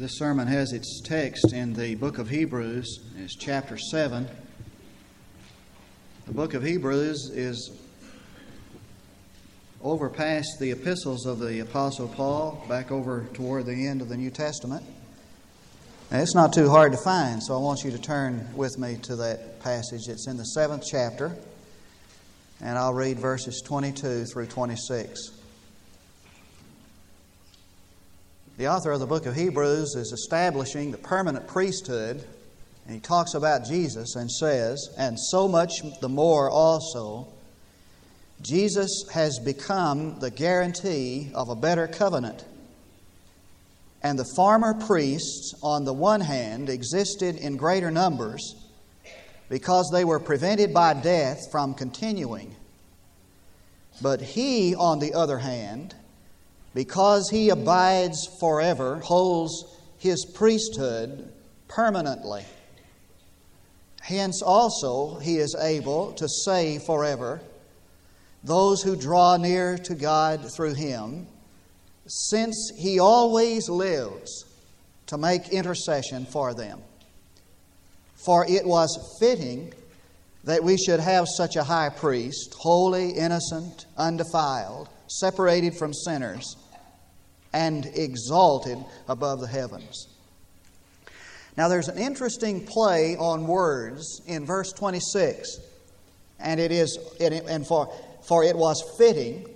This sermon has its text in the book of Hebrews. It's chapter 7. The book of Hebrews is over past the epistles of the Apostle Paul, back over toward the end of the New Testament. It's not too hard to find, so I want you to turn with me to that passage. It's in the seventh chapter, and I'll read verses 22 through 26. The author of the book of Hebrews is establishing the permanent priesthood, and he talks about Jesus and says, And so much the more also, Jesus has become the guarantee of a better covenant. And the former priests, on the one hand, existed in greater numbers because they were prevented by death from continuing. But he, on the other hand, because he abides forever, holds his priesthood permanently. Hence, also, he is able to save forever those who draw near to God through him, since he always lives to make intercession for them. For it was fitting that we should have such a high priest, holy, innocent, undefiled, separated from sinners and exalted above the heavens. Now, there's an interesting play on words in verse 26, and it is, and for, for it was fitting,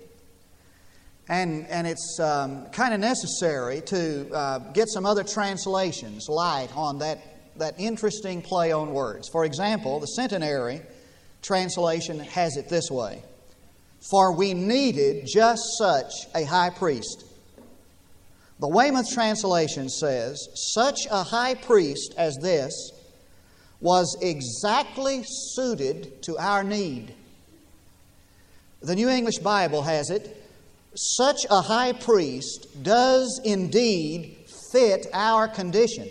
and, and it's um, kind of necessary to uh, get some other translations light on that, that interesting play on words. For example, the centenary translation has it this way For we needed just such a high priest the Weymouth translation says, Such a high priest as this was exactly suited to our need. The New English Bible has it, Such a high priest does indeed fit our condition.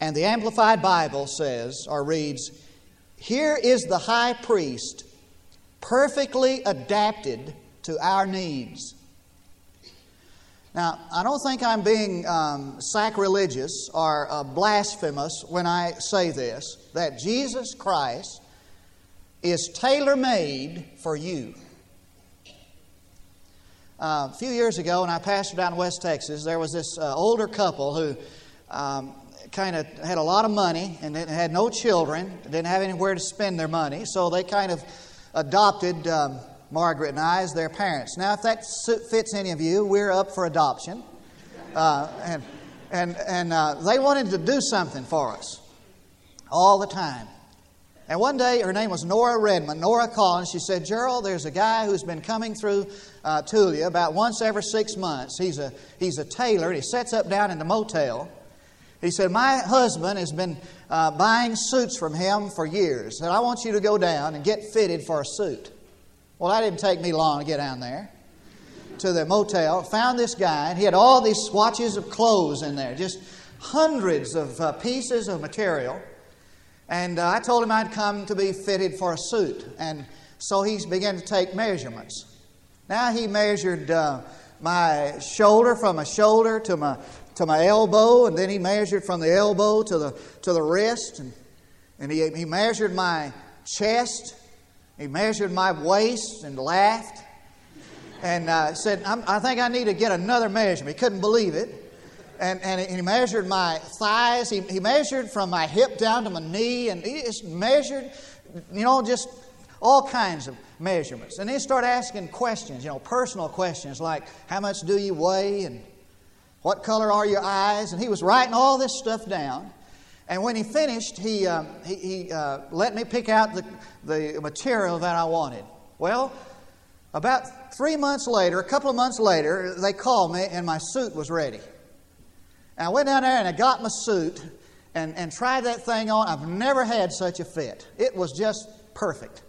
And the Amplified Bible says, or reads, Here is the high priest perfectly adapted to our needs. Now, I don't think I'm being um, sacrilegious or uh, blasphemous when I say this that Jesus Christ is tailor made for you. Uh, a few years ago, when I pastored down in West Texas, there was this uh, older couple who um, kind of had a lot of money and had no children, didn't have anywhere to spend their money, so they kind of adopted. Um, Margaret and I as their parents. Now, if that fits any of you, we're up for adoption. Uh, and and, and uh, they wanted to do something for us all the time. And one day, her name was Nora Redmond. Nora called and she said, Gerald, there's a guy who's been coming through uh, Tulia about once every six months. He's a, he's a tailor. And he sets up down in the motel. He said, My husband has been uh, buying suits from him for years, and I want you to go down and get fitted for a suit. Well, that didn't take me long to get down there to the motel. Found this guy, and he had all these swatches of clothes in there, just hundreds of uh, pieces of material. And uh, I told him I'd come to be fitted for a suit. And so he began to take measurements. Now he measured uh, my shoulder from my shoulder to my, to my elbow, and then he measured from the elbow to the, to the wrist, and, and he, he measured my chest he measured my waist and laughed and uh, said, I think I need to get another measurement. He couldn't believe it. And, and he measured my thighs. He, he measured from my hip down to my knee. And he just measured, you know, just all kinds of measurements. And he started asking questions, you know, personal questions like, how much do you weigh? And what color are your eyes? And he was writing all this stuff down. And when he finished, he, um, he, he uh, let me pick out the, the material that I wanted. Well, about three months later, a couple of months later, they called me and my suit was ready. And I went down there and I got my suit and, and tried that thing on. I've never had such a fit. It was just perfect.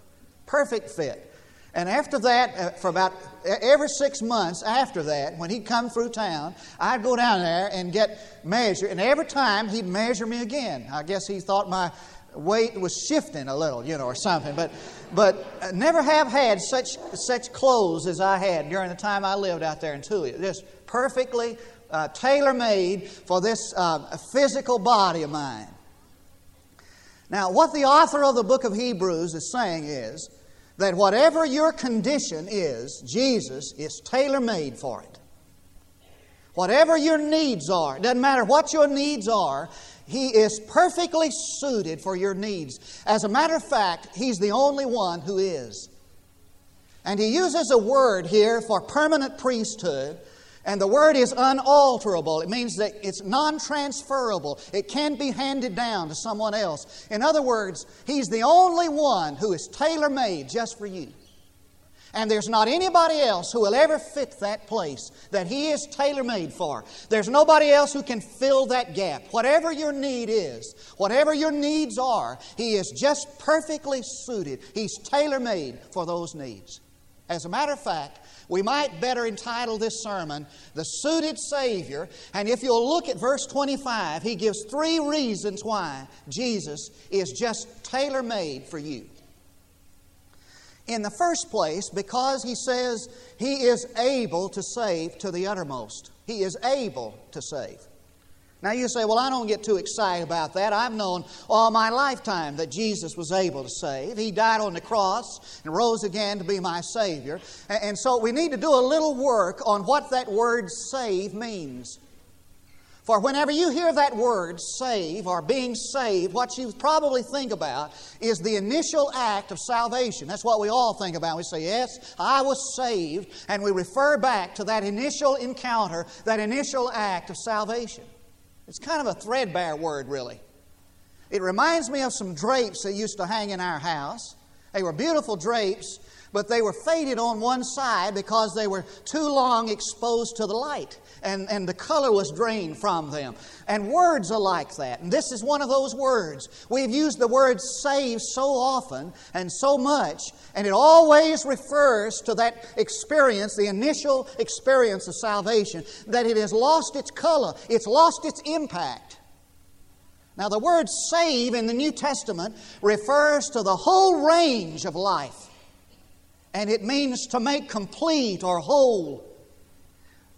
Perfect fit. And after that, uh, for about every six months after that, when he'd come through town, I'd go down there and get measured. And every time he'd measure me again. I guess he thought my weight was shifting a little, you know, or something. But, but never have had such, such clothes as I had during the time I lived out there in Tulia. Just perfectly uh, tailor made for this uh, physical body of mine. Now, what the author of the book of Hebrews is saying is that whatever your condition is, Jesus is tailor made for it. Whatever your needs are, it doesn't matter what your needs are, He is perfectly suited for your needs. As a matter of fact, He's the only one who is. And He uses a word here for permanent priesthood and the word is unalterable. It means that it's non transferable. It can be handed down to someone else. In other words, He's the only one who is tailor made just for you. And there's not anybody else who will ever fit that place that He is tailor made for. There's nobody else who can fill that gap. Whatever your need is, whatever your needs are, He is just perfectly suited. He's tailor made for those needs. As a matter of fact, we might better entitle this sermon, The Suited Savior. And if you'll look at verse 25, he gives three reasons why Jesus is just tailor made for you. In the first place, because he says he is able to save to the uttermost. He is able to save. Now you say, well, I don't get too excited about that. I've known all my lifetime that Jesus was able to save. He died on the cross and rose again to be my Savior. And so we need to do a little work on what that word save means. For whenever you hear that word, save, or being saved, what you probably think about is the initial act of salvation. That's what we all think about. We say, Yes, I was saved, and we refer back to that initial encounter, that initial act of salvation. It's kind of a threadbare word, really. It reminds me of some drapes that used to hang in our house. They were beautiful drapes, but they were faded on one side because they were too long exposed to the light and, and the color was drained from them. And words are like that. And this is one of those words. We've used the word save so often and so much, and it always refers to that experience, the initial experience of salvation, that it has lost its color, it's lost its impact. Now, the word save in the New Testament refers to the whole range of life and it means to make complete or whole.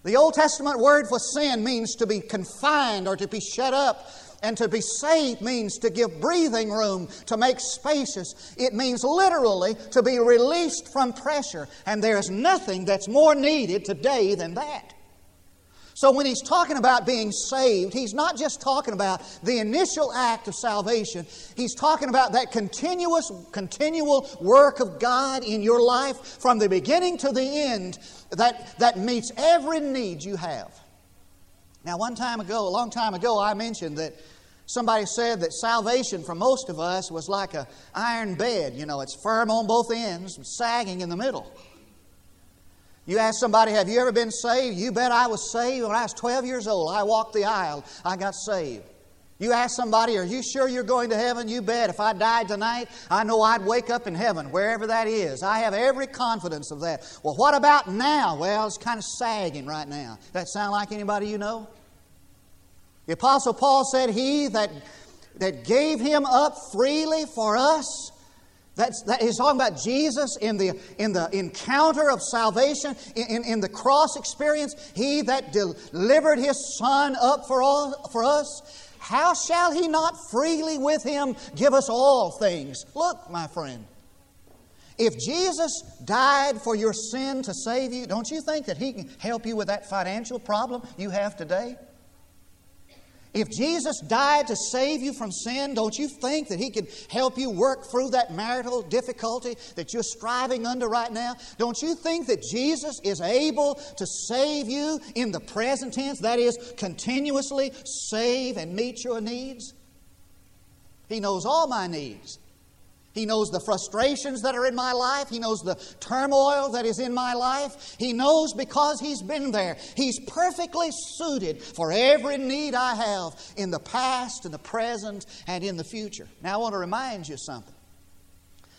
The Old Testament word for sin means to be confined or to be shut up. And to be saved means to give breathing room, to make spacious. It means literally to be released from pressure. And there's nothing that's more needed today than that. So when he's talking about being saved, he's not just talking about the initial act of salvation. He's talking about that continuous, continual work of God in your life from the beginning to the end that, that meets every need you have. Now, one time ago, a long time ago, I mentioned that somebody said that salvation for most of us was like an iron bed. You know, it's firm on both ends, sagging in the middle. You ask somebody, Have you ever been saved? You bet I was saved when I was 12 years old. I walked the aisle, I got saved. You ask somebody, Are you sure you're going to heaven? You bet. If I died tonight, I know I'd wake up in heaven, wherever that is. I have every confidence of that. Well, what about now? Well, it's kind of sagging right now. That sound like anybody you know? The Apostle Paul said, He that, that gave him up freely for us that's, that, he's talking about Jesus in the, in the encounter of salvation, in, in the cross experience. He that delivered his Son up for, all, for us. How shall he not freely with him give us all things? Look, my friend. If Jesus died for your sin to save you, don't you think that he can help you with that financial problem you have today? If Jesus died to save you from sin, don't you think that He could help you work through that marital difficulty that you're striving under right now? Don't you think that Jesus is able to save you in the present tense? That is, continuously save and meet your needs? He knows all my needs. He knows the frustrations that are in my life. He knows the turmoil that is in my life. He knows because He's been there. He's perfectly suited for every need I have in the past, in the present, and in the future. Now, I want to remind you something.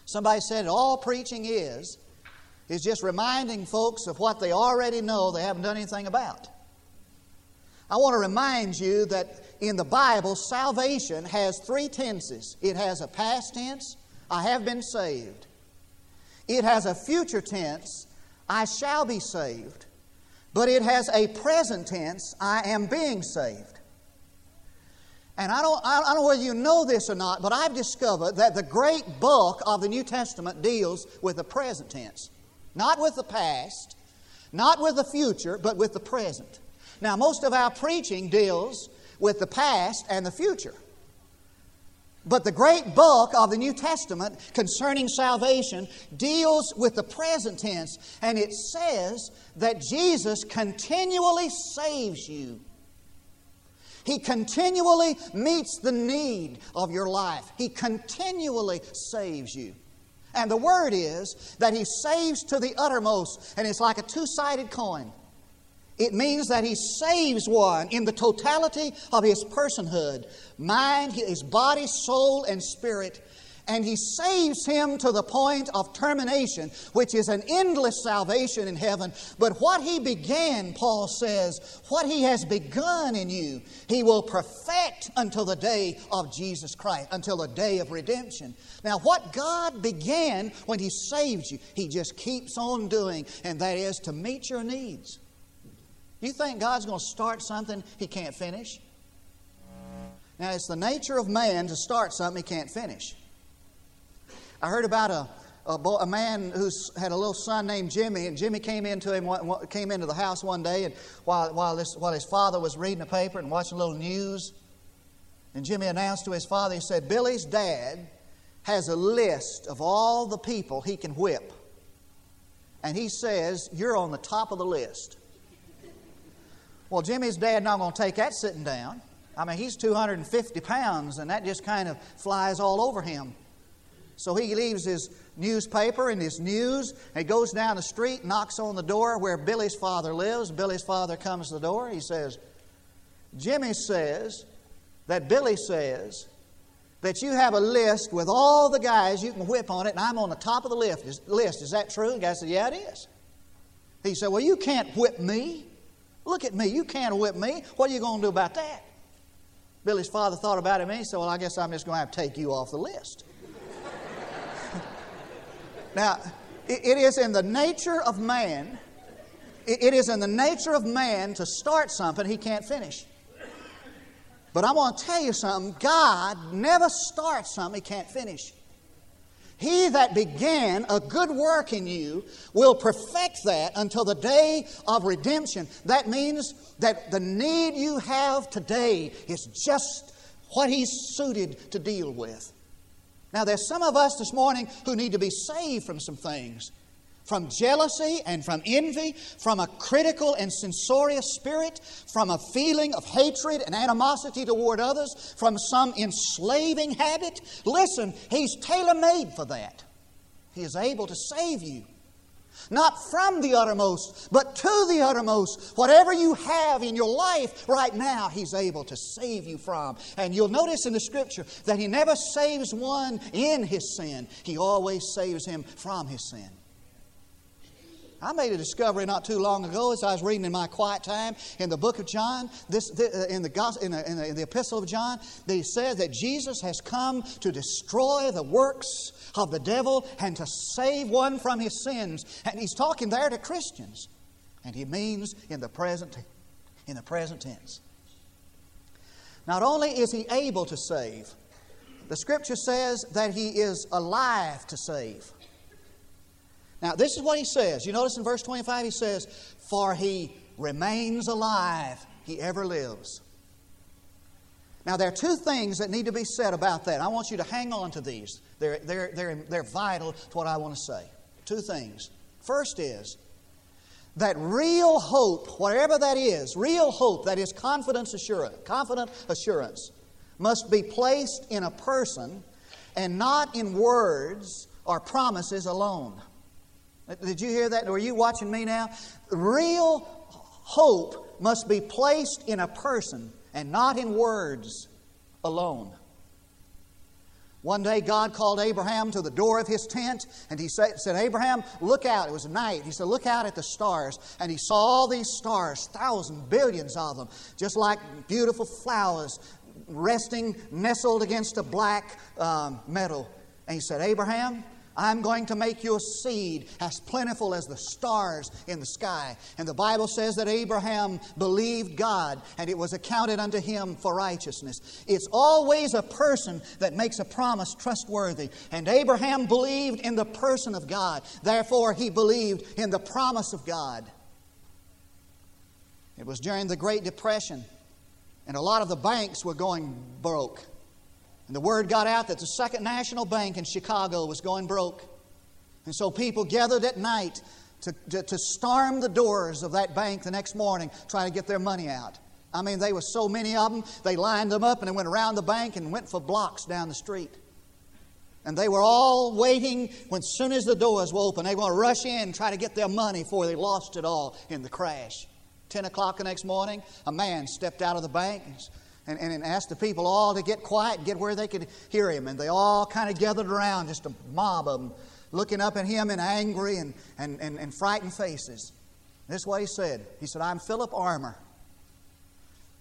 Somebody said all preaching is, is just reminding folks of what they already know they haven't done anything about. I want to remind you that in the Bible, salvation has three tenses it has a past tense, I have been saved. It has a future tense, I shall be saved. but it has a present tense I am being saved. And I don't, I don't know whether you know this or not, but I've discovered that the great bulk of the New Testament deals with the present tense. Not with the past, not with the future, but with the present. Now, most of our preaching deals with the past and the future. But the great bulk of the New Testament concerning salvation deals with the present tense, and it says that Jesus continually saves you. He continually meets the need of your life. He continually saves you. And the word is that He saves to the uttermost, and it's like a two sided coin. It means that he saves one in the totality of his personhood mind, his body, soul, and spirit. And he saves him to the point of termination, which is an endless salvation in heaven. But what he began, Paul says, what he has begun in you, he will perfect until the day of Jesus Christ, until the day of redemption. Now, what God began when he saves you, he just keeps on doing, and that is to meet your needs. You think God's going to start something he can't finish? Now, it's the nature of man to start something he can't finish. I heard about a, a, boy, a man who had a little son named Jimmy, and Jimmy came into him came into the house one day, and while, while, this, while his father was reading the paper and watching a little news, and Jimmy announced to his father, he said, Billy's dad has a list of all the people he can whip. And he says, You're on the top of the list. Well, Jimmy's dad not going to take that sitting down. I mean, he's 250 pounds, and that just kind of flies all over him. So he leaves his newspaper and his news, and he goes down the street, knocks on the door where Billy's father lives. Billy's father comes to the door. He says, Jimmy says that Billy says that you have a list with all the guys you can whip on it, and I'm on the top of the list. Is, list. Is that true? The guy said, Yeah, it is. He said, Well, you can't whip me. Look at me. You can't whip me. What are you going to do about that? Billy's father thought about it and he said, Well, I guess I'm just going to have to take you off the list. now, it, is in the nature of man, it is in the nature of man to start something he can't finish. But I want to tell you something God never starts something he can't finish. He that began a good work in you will perfect that until the day of redemption. That means that the need you have today is just what He's suited to deal with. Now, there's some of us this morning who need to be saved from some things from jealousy and from envy, from a critical and censorious spirit, from a feeling of hatred and animosity toward others, from some enslaving habit. Listen, He's tailor made for that. He is able to save you. Not from the uttermost, but to the uttermost. Whatever you have in your life right now, He's able to save you from. And you'll notice in the Scripture that He never saves one in his sin, He always saves him from his sin. I made a discovery not too long ago as I was reading in my quiet time in the book of John, this, uh, in, the, gospel, in, the, in, the, in the epistle of John, that he says that Jesus has come to destroy the works of the devil and to save one from his sins. And he's talking there to Christians. And he means in the present, in the present tense. Not only is he able to save, the scripture says that he is alive to save. Now, this is what he says. You notice in verse 25, he says, For he remains alive, he ever lives. Now, there are two things that need to be said about that. I want you to hang on to these. They're, they're, they're, they're vital to what I want to say. Two things. First is that real hope, whatever that is, real hope, that is confidence assurance, confident assurance, must be placed in a person and not in words or promises alone. Did you hear that? Were you watching me now? Real hope must be placed in a person and not in words alone. One day, God called Abraham to the door of his tent, and he said, Abraham, look out. It was night. He said, Look out at the stars. And he saw all these stars, thousands, billions of them, just like beautiful flowers resting, nestled against a black um, meadow. And he said, Abraham, I'm going to make you a seed as plentiful as the stars in the sky. And the Bible says that Abraham believed God and it was accounted unto him for righteousness. It's always a person that makes a promise trustworthy. And Abraham believed in the person of God. Therefore, he believed in the promise of God. It was during the Great Depression, and a lot of the banks were going broke. And the word got out that the Second National Bank in Chicago was going broke. And so people gathered at night to, to, to, storm the doors of that bank the next morning, trying to get their money out. I mean, there were so many of them, they lined them up and they went around the bank and went for blocks down the street. And they were all waiting when, soon as the doors were open, they were going to rush in and try to get their money before they lost it all in the crash. 10 o'clock the next morning, a man stepped out of the bank and, and, and asked the people all to get quiet and get where they could hear him. And they all kind of gathered around, just a mob of them, looking up at him in angry and, and, and, and frightened faces. This is what he said. He said, I'm Philip Armour.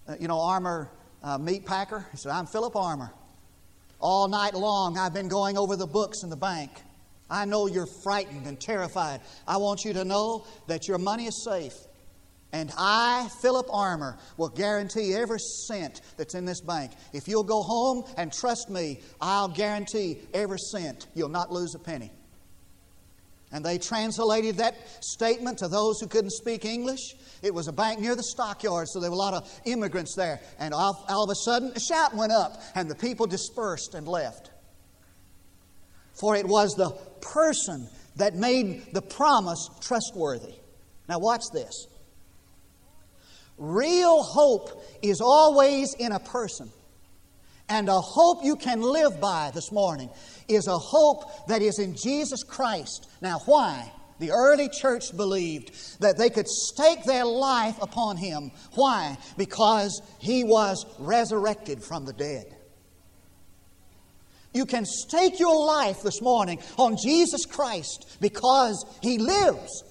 Uh, you know, Armour uh, meat packer. He said, I'm Philip Armour. All night long, I've been going over the books in the bank. I know you're frightened and terrified. I want you to know that your money is safe. And I, Philip Armour, will guarantee every cent that's in this bank. If you'll go home and trust me, I'll guarantee every cent. You'll not lose a penny. And they translated that statement to those who couldn't speak English. It was a bank near the stockyards, so there were a lot of immigrants there. And all, all of a sudden, a shout went up, and the people dispersed and left. For it was the person that made the promise trustworthy. Now, watch this. Real hope is always in a person. And a hope you can live by this morning is a hope that is in Jesus Christ. Now, why? The early church believed that they could stake their life upon Him. Why? Because He was resurrected from the dead. You can stake your life this morning on Jesus Christ because He lives.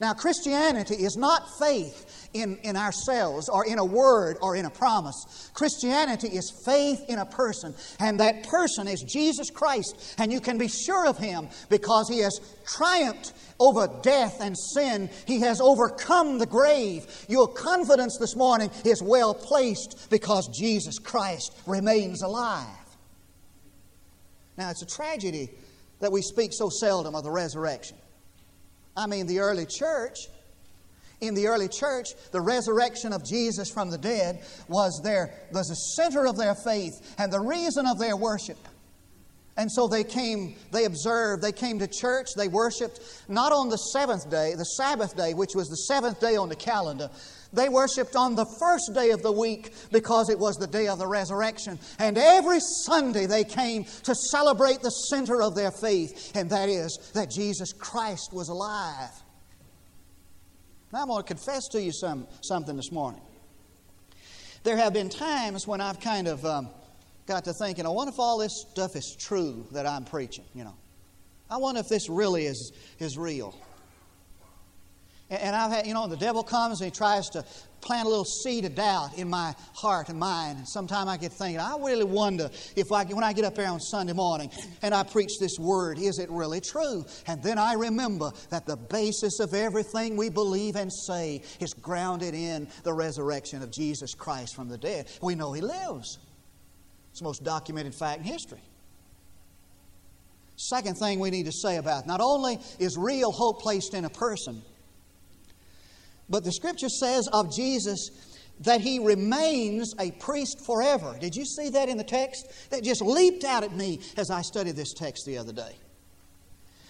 Now, Christianity is not faith in, in ourselves or in a word or in a promise. Christianity is faith in a person, and that person is Jesus Christ. And you can be sure of Him because He has triumphed over death and sin. He has overcome the grave. Your confidence this morning is well placed because Jesus Christ remains alive. Now, it's a tragedy that we speak so seldom of the resurrection. I mean, the early church, in the early church, the resurrection of Jesus from the dead was their was the center of their faith and the reason of their worship. And so they came, they observed, they came to church, they worshiped not on the seventh day, the Sabbath day, which was the seventh day on the calendar, they worshiped on the first day of the week because it was the day of the resurrection. And every Sunday they came to celebrate the center of their faith, and that is that Jesus Christ was alive. Now I'm going to confess to you some, something this morning. There have been times when I've kind of um, got to thinking, I wonder if all this stuff is true that I'm preaching, you know. I wonder if this really is, is real. And I've had, you know, the devil comes and he tries to plant a little seed of doubt in my heart and mind. And sometimes I get thinking, I really wonder if I, when I get up there on Sunday morning and I preach this word, is it really true? And then I remember that the basis of everything we believe and say is grounded in the resurrection of Jesus Christ from the dead. We know he lives. It's the most documented fact in history. Second thing we need to say about it, not only is real hope placed in a person, but the scripture says of Jesus that he remains a priest forever. Did you see that in the text? That just leaped out at me as I studied this text the other day.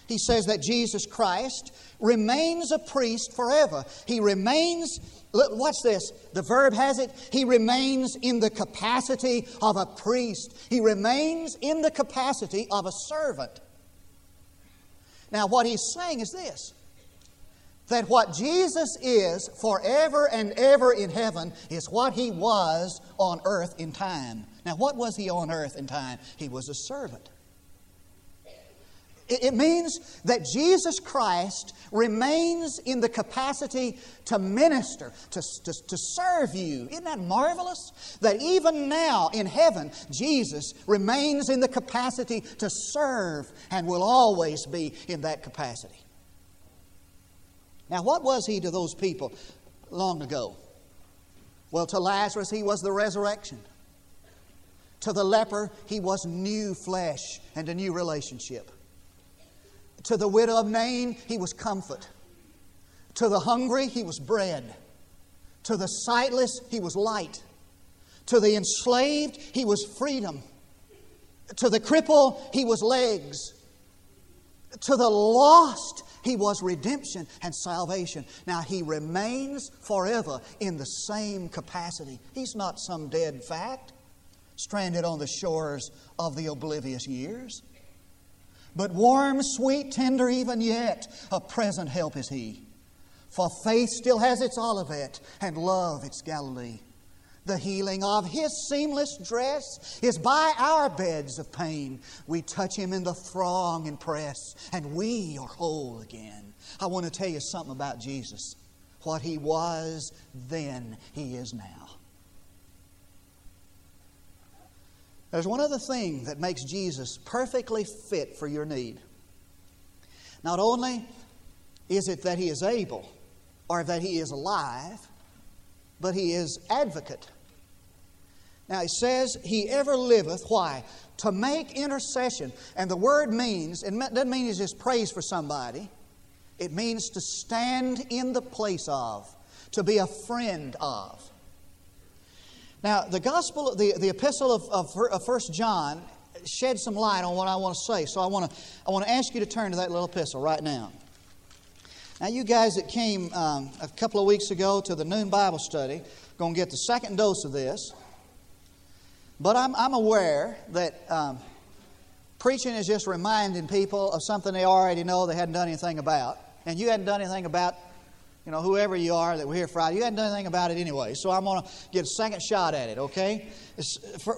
He says that Jesus Christ remains a priest forever. He remains, watch this, the verb has it, he remains in the capacity of a priest. He remains in the capacity of a servant. Now, what he's saying is this that what Jesus is forever and ever in heaven is what he was on earth in time. Now, what was he on earth in time? He was a servant. It means that Jesus Christ remains in the capacity to minister, to, to, to, serve you. Isn't that marvelous? That even now in heaven, Jesus remains in the capacity to serve and will always be in that capacity. Now, what was he to those people long ago? Well, to Lazarus, he was the resurrection. To the leper, he was new flesh and a new relationship. To the widow of Nain, he was comfort. To the hungry, he was bread. To the sightless, he was light. To the enslaved, he was freedom. To the cripple, he was legs. To the lost, he was redemption and salvation. Now, He remains forever in the same capacity. He's not some dead fact, stranded on the shores of the oblivious years. But warm, sweet, tender, even yet, a present help is He. For faith still has its Olivet, and love its Galilee. The healing of His seamless dress is by our beds of pain. We touch Him in the throng and press, and we are whole again. I want to tell you something about Jesus. What He was then, He is now. There's one other thing that makes Jesus perfectly fit for your need. Not only is it that He is able or that He is alive, but He is advocate. Now it says, He ever liveth. Why? To make intercession. And the word means, it doesn't mean He just prays for somebody, it means to stand in the place of, to be a friend of. Now, the gospel, the, the epistle of, of, of 1 John shed some light on what I want to say. So I want to, I want to ask you to turn to that little epistle right now. Now, you guys that came um, a couple of weeks ago to the noon Bible study, going to get the second dose of this. But I'm, I'm aware that um, preaching is just reminding people of something they already know they hadn't done anything about. And you hadn't done anything about, you know, whoever you are that we're here Friday, you hadn't done anything about it anyway. So I'm going to get a second shot at it, okay?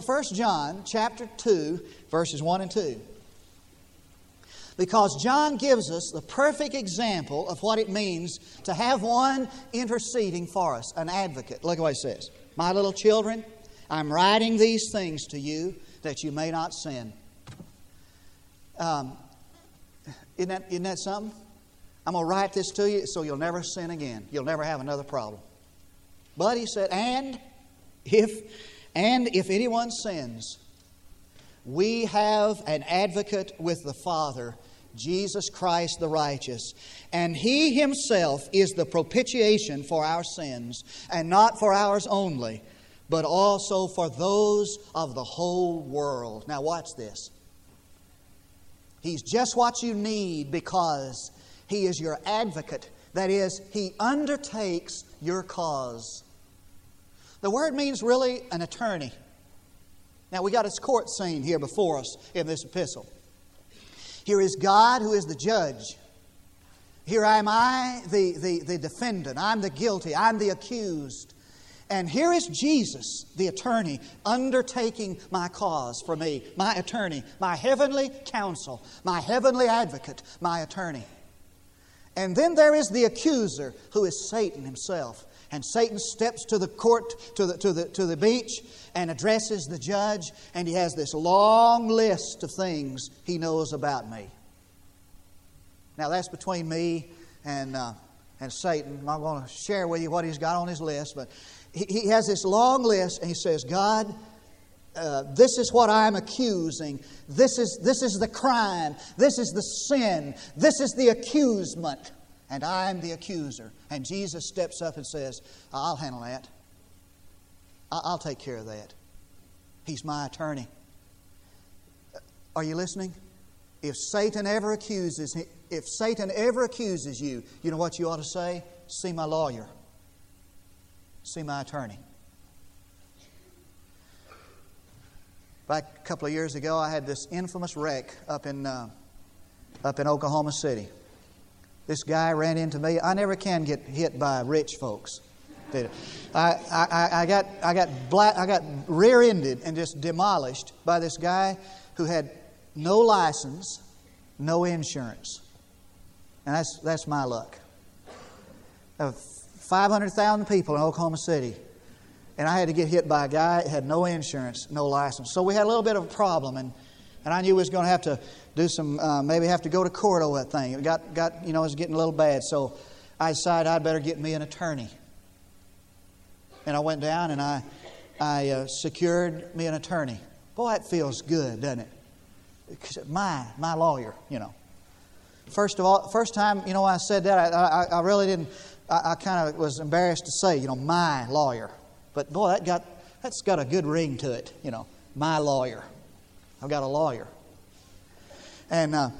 First John chapter 2, verses 1 and 2. Because John gives us the perfect example of what it means to have one interceding for us, an advocate. Look at what he says. My little children, I'm writing these things to you that you may not sin. Um, isn't, that, isn't that something? I'm going to write this to you so you'll never sin again. You'll never have another problem. But he said, and if and if anyone sins, we have an advocate with the Father, Jesus Christ the righteous. And he himself is the propitiation for our sins, and not for ours only, but also for those of the whole world. Now, watch this. He's just what you need because He is your advocate. That is, He undertakes your cause. The word means really an attorney. Now, we got his court scene here before us in this epistle. Here is God who is the judge. Here am I, the, the, the defendant. I'm the guilty. I'm the accused. And here is Jesus, the attorney, undertaking my cause for me, my attorney, my heavenly counsel, my heavenly advocate, my attorney. And then there is the accuser, who is Satan himself. And Satan steps to the court, to the, to the, to the beach, and addresses the judge, and he has this long list of things he knows about me. Now, that's between me and, uh, and Satan. I'm going to share with you what he's got on his list, but he, he has this long list, and he says, God, uh, this is what I'm accusing. This is, this is the crime. This is the sin. This is the accusement. And I'm the accuser. And Jesus steps up and says, I'll handle that. I'll take care of that. He's my attorney. Are you listening? If Satan ever accuses, if Satan ever accuses you, you know what you ought to say? See my lawyer see my attorney. Back a couple of years ago, I had this infamous wreck up in, uh, up in Oklahoma City. This guy ran into me. I never can get hit by rich folks. I, I, I got, I got, black, I got rear ended and just demolished by this guy who had no license, no insurance. And that's, that's my luck. Of 500,000 people in Oklahoma City, and I had to get hit by a guy that had no insurance, no license. So we had a little bit of a problem, and, and I knew we was going to have to do some, uh, maybe have to go to court over that thing. It got, got, you know, it was getting a little bad. So I decided I'd better get me an attorney. And I went down and I, I uh, secured me an attorney. Boy, that feels good, doesn't it? My, my lawyer, you know. First of all, first time, you know, I said that, I, I, I really didn't, I, I kind of was embarrassed to say, you know, my lawyer. But boy, that got, that's got a good ring to it, you know, my lawyer. I've got a lawyer. And uh,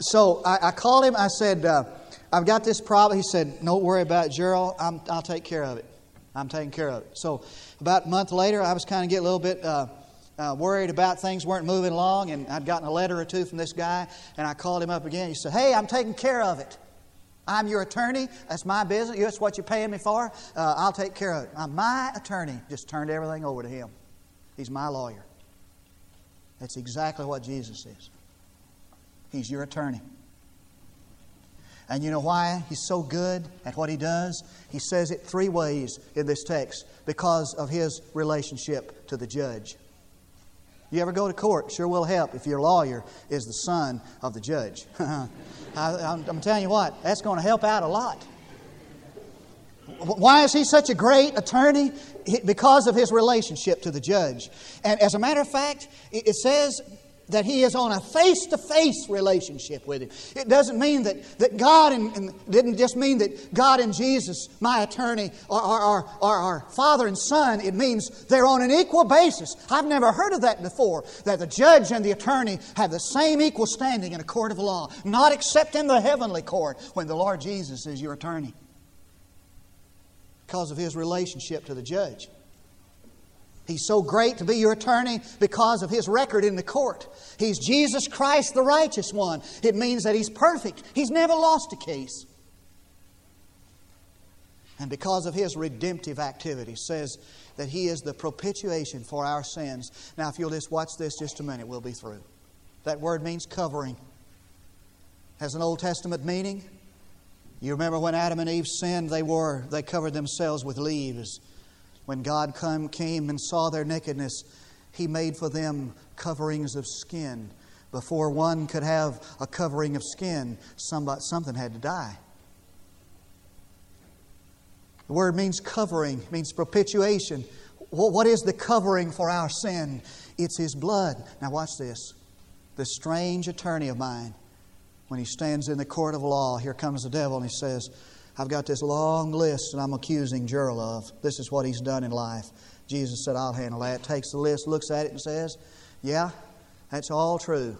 so I, I, called him. I said, uh, I've got this problem. He said, Don't worry about it, Gerald. i will take care of it. I'm taking care of it. So about a month later, I was kind of getting a little bit uh, uh, worried about things weren't moving along, and I'd gotten a letter or two from this guy, and I called him up again. He said, Hey, I'm taking care of it. I'm your attorney. That's my business. That's what you're paying me for. Uh, I'll take care of it. I'm my attorney. Just turned everything over to him. He's my lawyer. That's exactly what Jesus is. He's your attorney. And you know why he's so good at what he does? He says it three ways in this text because of his relationship to the judge. You ever go to court? Sure will help if your lawyer is the son of the judge. I, am telling you what, that's going to help out a lot. Why is he such a great attorney? Because of his relationship to the judge. And as a matter of fact, it says that he is on a face to face relationship with him. It doesn't mean that, that God, and, and, didn't just mean that God and Jesus, my attorney, are, are, are, are father and son. It means they're on an equal basis. I've never heard of that before, that the judge and the attorney have the same equal standing in a court of law, not except in the heavenly court when the Lord Jesus is your attorney because of his relationship to the judge. He's so great to be your attorney because of his record in the court. He's Jesus Christ, the righteous one. It means that he's perfect, he's never lost a case. And because of his redemptive activity, says that he is the propitiation for our sins. Now, if you'll just watch this just a minute, we'll be through. That word means covering. Has an Old Testament meaning. You remember when Adam and Eve sinned, they were, they covered themselves with leaves. When God come, came and saw their nakedness, He made for them coverings of skin. Before one could have a covering of skin, somebody, something had to die. The word means covering, means propitiation. What is the covering for our sin? It's His blood. Now, watch this. The strange attorney of mine, when he stands in the court of law, here comes the devil and he says, I've got this long list that I'm accusing Gerald of. This is what he's done in life. Jesus said, I'll handle that. Takes the list, looks at it, and says, Yeah, that's all true.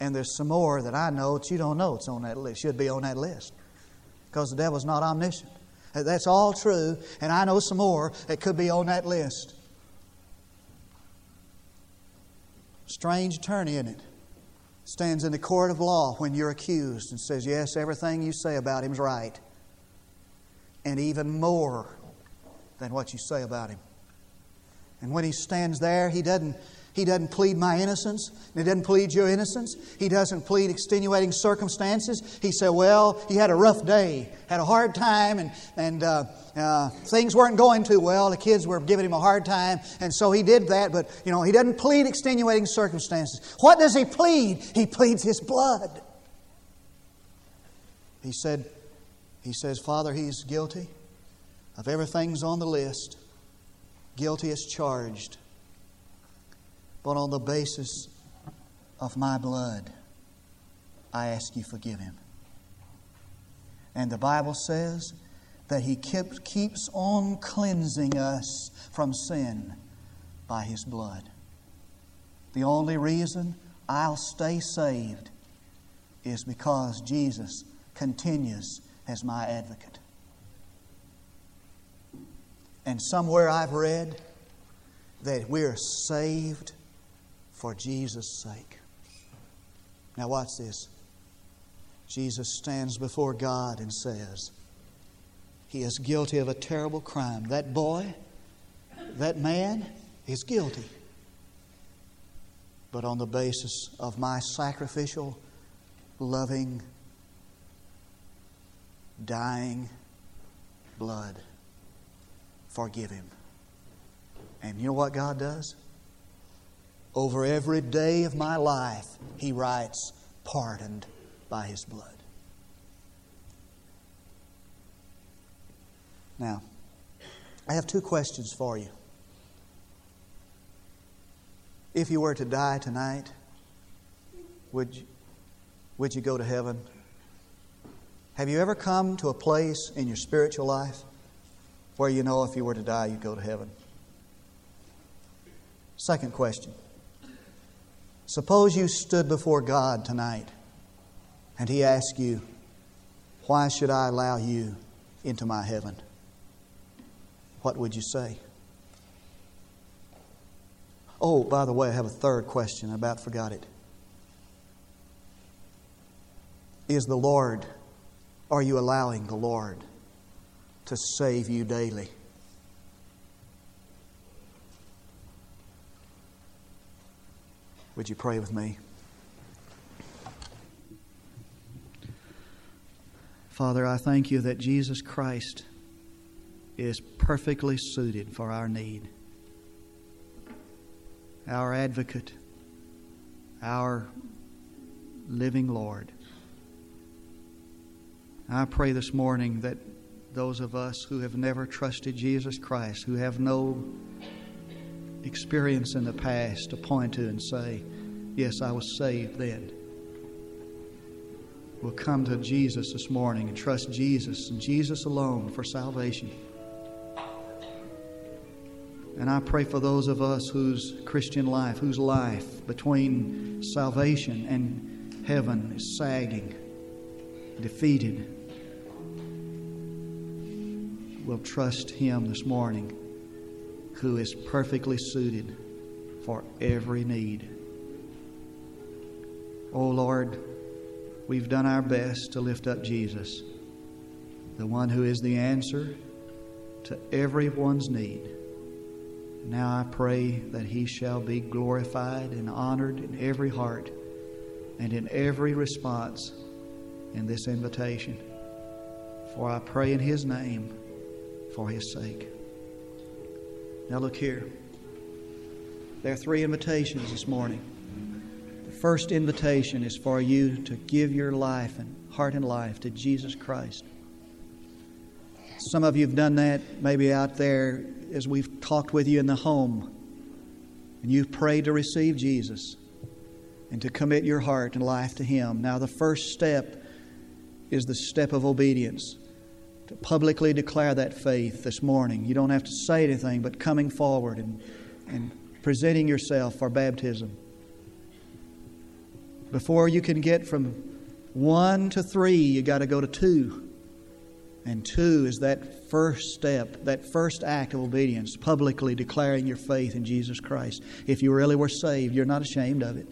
And there's some more that I know that you don't know it's on that list, should be on that list. Because the devil's not omniscient. That's all true, and I know some more that could be on that list. Strange attorney, isn't it? Stands in the court of law when you're accused and says, Yes, everything you say about him's right. And even more than what you say about him. And when he stands there, he doesn't he doesn't plead my innocence. He doesn't plead your innocence. He doesn't plead extenuating circumstances. He said, Well, he had a rough day, had a hard time, and, and uh, uh, things weren't going too well. The kids were giving him a hard time, and so he did that, but, you know, he doesn't plead extenuating circumstances. What does he plead? He pleads his blood. He said, He says, Father, he's guilty of everything's on the list. Guilty as charged but on the basis of my blood, I ask you forgive him. And the Bible says that he kept, keeps on cleansing us from sin by his blood. The only reason I'll stay saved is because Jesus continues as my advocate. And somewhere I've read that we're saved for Jesus' sake. Now, watch this. Jesus stands before God and says, He is guilty of a terrible crime. That boy, that man, is guilty. but on the basis of my sacrificial, loving, dying blood. Forgive him. And you know what God does? Over every day of my life, He writes, pardoned by His blood. Now, I have two questions for you. If you were to die tonight, would you, would you go to heaven? Have you ever come to a place in your spiritual life where you know if you were to die, you'd go to heaven? Second question Suppose you stood before God tonight and He asked you, Why should I allow you into my heaven? What would you say? Oh, by the way, I have a third question. I about forgot it. Is the Lord, are you allowing the Lord to save you daily? Would you pray with me? Father, I thank you that Jesus Christ is perfectly suited for our need. Our advocate, our living Lord. I pray this morning that those of us who have never trusted Jesus Christ, who have no experience in the past to point to and say, Yes, I was saved then. We'll come to Jesus this morning and trust Jesus and Jesus alone for salvation. And I pray for those of us whose Christian life, whose life between salvation and heaven is sagging, defeated, will trust Him this morning who is perfectly suited for every need. Oh Lord, we've done our best to lift up Jesus, the one who is the answer to everyone's need. Now I pray that he shall be glorified and honored in every heart and in every response in this invitation. For I pray in his name for his sake. Now, look here. There are three invitations this morning. The first invitation is for you to give your life and heart and life to Jesus Christ. Some of you have done that maybe out there as we've talked with you in the home, and you've prayed to receive Jesus and to commit your heart and life to Him. Now, the first step is the step of obedience to publicly declare that faith this morning. You don't have to say anything, but coming forward and, and presenting yourself for baptism. Before you can get from one to three, you got to go to two. And two is that first step, that first act of obedience, publicly declaring your faith in Jesus Christ. If you really were saved, you're not ashamed of it.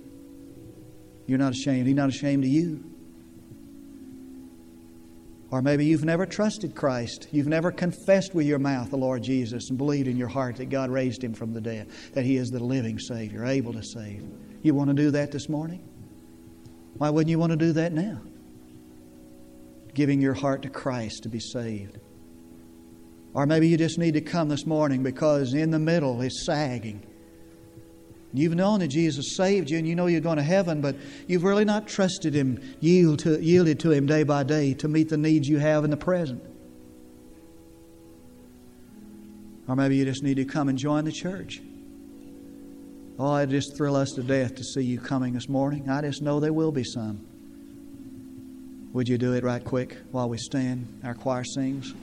You're not ashamed. He's not ashamed of you. Or maybe you've never trusted Christ. You've never confessed with your mouth the Lord Jesus and believed in your heart that God raised him from the dead, that he is the living Savior, able to save. You want to do that this morning? Why wouldn't you want to do that now? Giving your heart to Christ to be saved. Or maybe you just need to come this morning because in the middle is sagging You've known that Jesus saved you and you know you're going to heaven, but you've really not trusted Him, yield to, yielded to Him day by day to meet the needs you have in the present. Or maybe you just need to come and join the church. Oh, it just thrill us to death to see you coming this morning. I just know there will be some. Would you do it right quick while we stand? Our choir sings.